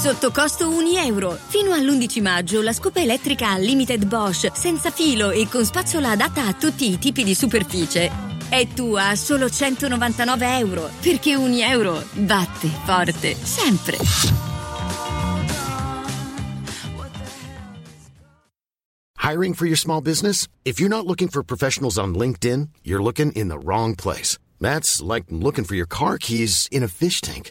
Sotto costo 1 euro. Fino all'11 maggio la scopa elettrica Limited Bosch, senza filo e con spazzola adatta a tutti i tipi di superficie. È tua a solo 199 euro, perché 1 euro batte forte, sempre. Hiring for your small business? If you're not looking for professionals on LinkedIn, you're looking in the wrong place. That's like looking for your car keys in a fish tank.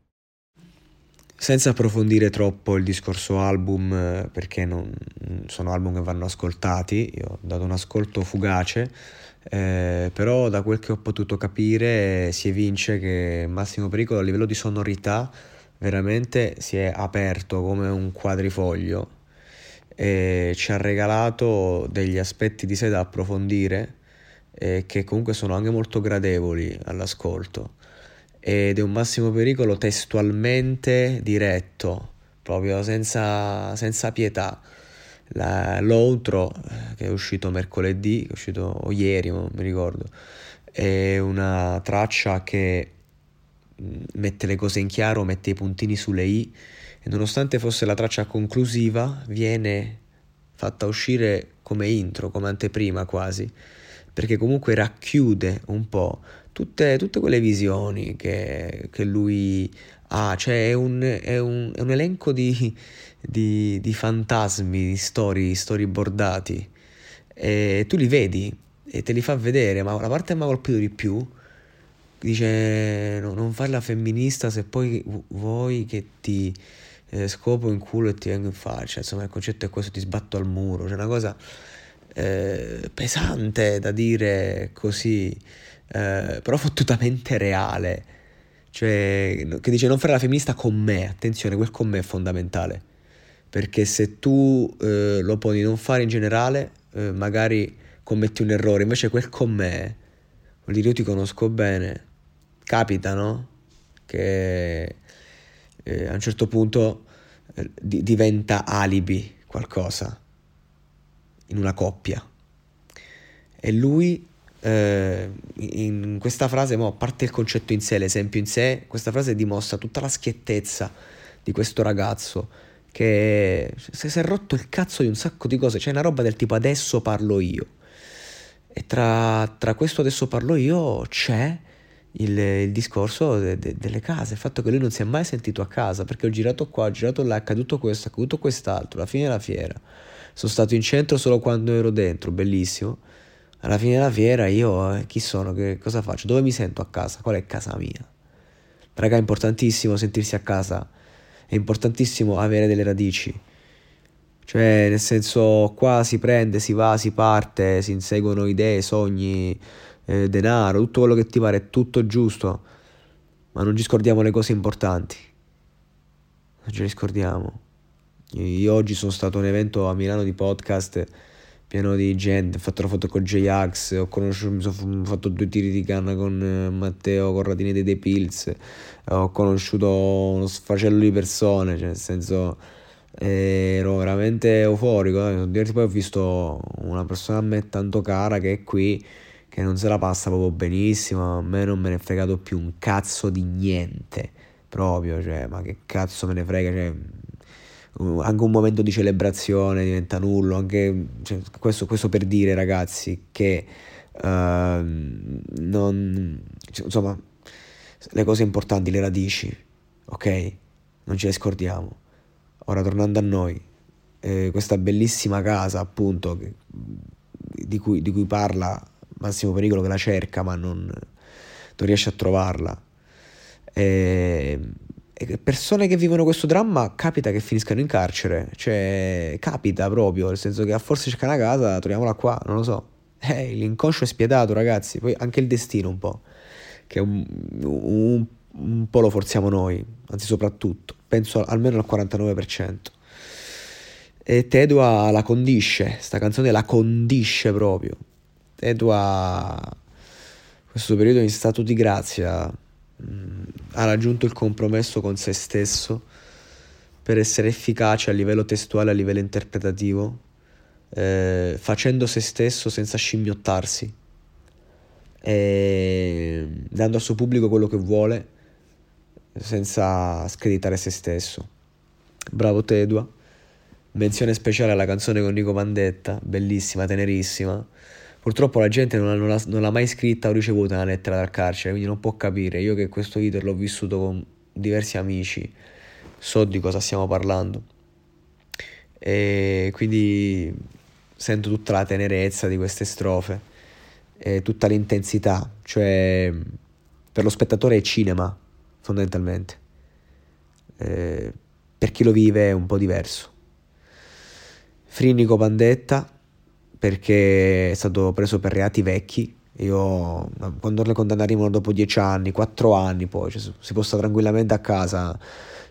Senza approfondire troppo il discorso album, eh, perché non, sono album che vanno ascoltati, io ho dato un ascolto fugace, eh, però da quel che ho potuto capire si evince che Massimo Pericolo a livello di sonorità veramente si è aperto come un quadrifoglio e ci ha regalato degli aspetti di sé da approfondire e che comunque sono anche molto gradevoli all'ascolto ed è un massimo pericolo testualmente diretto, proprio senza, senza pietà. La, l'outro eh, che è uscito mercoledì, è uscito ieri, non mi ricordo, è una traccia che mm, mette le cose in chiaro, mette i puntini sulle i e nonostante fosse la traccia conclusiva viene fatta uscire come intro, come anteprima quasi, perché comunque racchiude un po' tutte, tutte quelle visioni che, che, lui ha, cioè è un, è un, è un elenco di, di, di, fantasmi, di storie, storyboardati, e tu li vedi e te li fa vedere, ma la parte che mi ha colpito di più dice no, non fare la femminista se poi vuoi che ti eh, scopo in culo e ti vengo in faccia, insomma il concetto è questo, ti sbatto al muro, c'è una cosa eh, pesante da dire così eh, però fottutamente reale. Cioè, che dice non fare la femminista con me, attenzione, quel con me è fondamentale. Perché se tu eh, lo poni non fare in generale, eh, magari commetti un errore, invece quel con me, vuol dire io ti conosco bene, capita, no? Che eh, a un certo punto eh, di- diventa alibi qualcosa in una coppia. E lui eh, in questa frase, mo, a parte il concetto in sé, l'esempio in sé, questa frase dimostra tutta la schiettezza di questo ragazzo che si è rotto il cazzo di un sacco di cose, c'è una roba del tipo adesso parlo io. E tra, tra questo adesso parlo io c'è il, il discorso de, de, delle case, il fatto che lui non si è mai sentito a casa, perché ho girato qua, ho girato là, è accaduto questo, è accaduto quest'altro, alla fine della fiera. Sono stato in centro solo quando ero dentro, bellissimo alla fine della fiera io eh, chi sono, che cosa faccio, dove mi sento a casa, qual è casa mia. Raga, è importantissimo sentirsi a casa, è importantissimo avere delle radici. Cioè, nel senso, qua si prende, si va, si parte, si inseguono idee, sogni, eh, denaro, tutto quello che ti pare, è tutto giusto, ma non ci scordiamo le cose importanti. Non ce le scordiamo. Io oggi sono stato a un evento a Milano di podcast pieno di gente, ho fatto la foto con J-Ax, ho conosciuto, mi sono fatto due tiri di canna con eh, Matteo Corradini dei The Pills, ho conosciuto uno sfacello di persone, cioè nel senso eh, ero veramente euforico, eh. poi ho visto una persona a me tanto cara che è qui, che non se la passa proprio benissimo, a me non me ne è fregato più un cazzo di niente, proprio, cioè, ma che cazzo me ne frega, cioè anche un momento di celebrazione diventa nullo, anche cioè, questo, questo, per dire ragazzi che uh, non, cioè, insomma le cose importanti, le radici, ok? Non ce le scordiamo. Ora tornando a noi, eh, questa bellissima casa appunto che, di, cui, di cui parla massimo pericolo che la cerca ma non, non riesce a trovarla. E, e persone che vivono questo dramma capita che finiscano in carcere, cioè capita proprio, nel senso che a forse cerca una casa, troviamola qua, non lo so. Eh, l'inconscio è spietato ragazzi, poi anche il destino un po', che un, un, un po' lo forziamo noi, anzi soprattutto, penso almeno al 49%. E Tedua la condisce, sta canzone la condisce proprio. Tedua, questo periodo in stato di grazia, mm, ha raggiunto il compromesso con se stesso per essere efficace a livello testuale, a livello interpretativo, eh, facendo se stesso senza scimmiottarsi, e dando al suo pubblico quello che vuole senza screditare se stesso. Bravo Tedua. Menzione speciale alla canzone con Nico Vandetta, bellissima, tenerissima. Purtroppo la gente non, non, l'ha, non l'ha mai scritta o ricevuta una lettera dal carcere, quindi non può capire. Io che questo iter l'ho vissuto con diversi amici, so di cosa stiamo parlando. E quindi sento tutta la tenerezza di queste strofe e tutta l'intensità, cioè per lo spettatore è cinema, fondamentalmente. Eh, per chi lo vive è un po' diverso. Frinico Pandetta perché è stato preso per reati vecchi. Io quando condanne arrivano dopo dieci anni, quattro anni poi, cioè, si può stare tranquillamente a casa,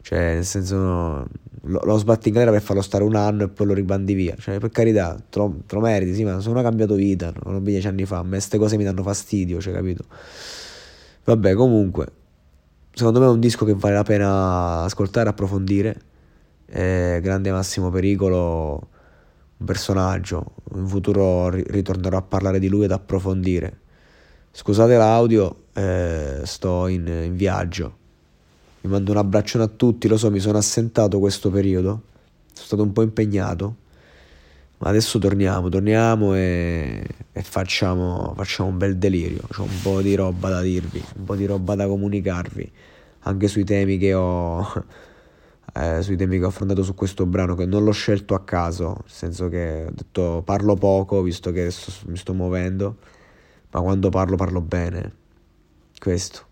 cioè nel senso lo, lo sbatti in galera per farlo stare un anno e poi lo ribandi via. Cioè, per carità, te lo, te lo meriti, sì, ma sono cambiato vita, non ho dieci anni fa, a me queste cose mi danno fastidio, cioè, capito? Vabbè, comunque, secondo me è un disco che vale la pena ascoltare approfondire. È grande massimo pericolo, personaggio. In futuro ritornerò a parlare di lui ed approfondire. Scusate l'audio, eh, sto in, in viaggio. Vi mando un abbraccione a tutti, lo so, mi sono assentato questo periodo. Sono stato un po' impegnato. Ma adesso torniamo, torniamo e, e facciamo, facciamo, un bel delirio. C'ho un po' di roba da dirvi, un po' di roba da comunicarvi. Anche sui temi che ho. Eh, sui temi che ho affrontato su questo brano, che non l'ho scelto a caso, nel senso che ho detto parlo poco visto che sto, mi sto muovendo, ma quando parlo parlo bene. Questo.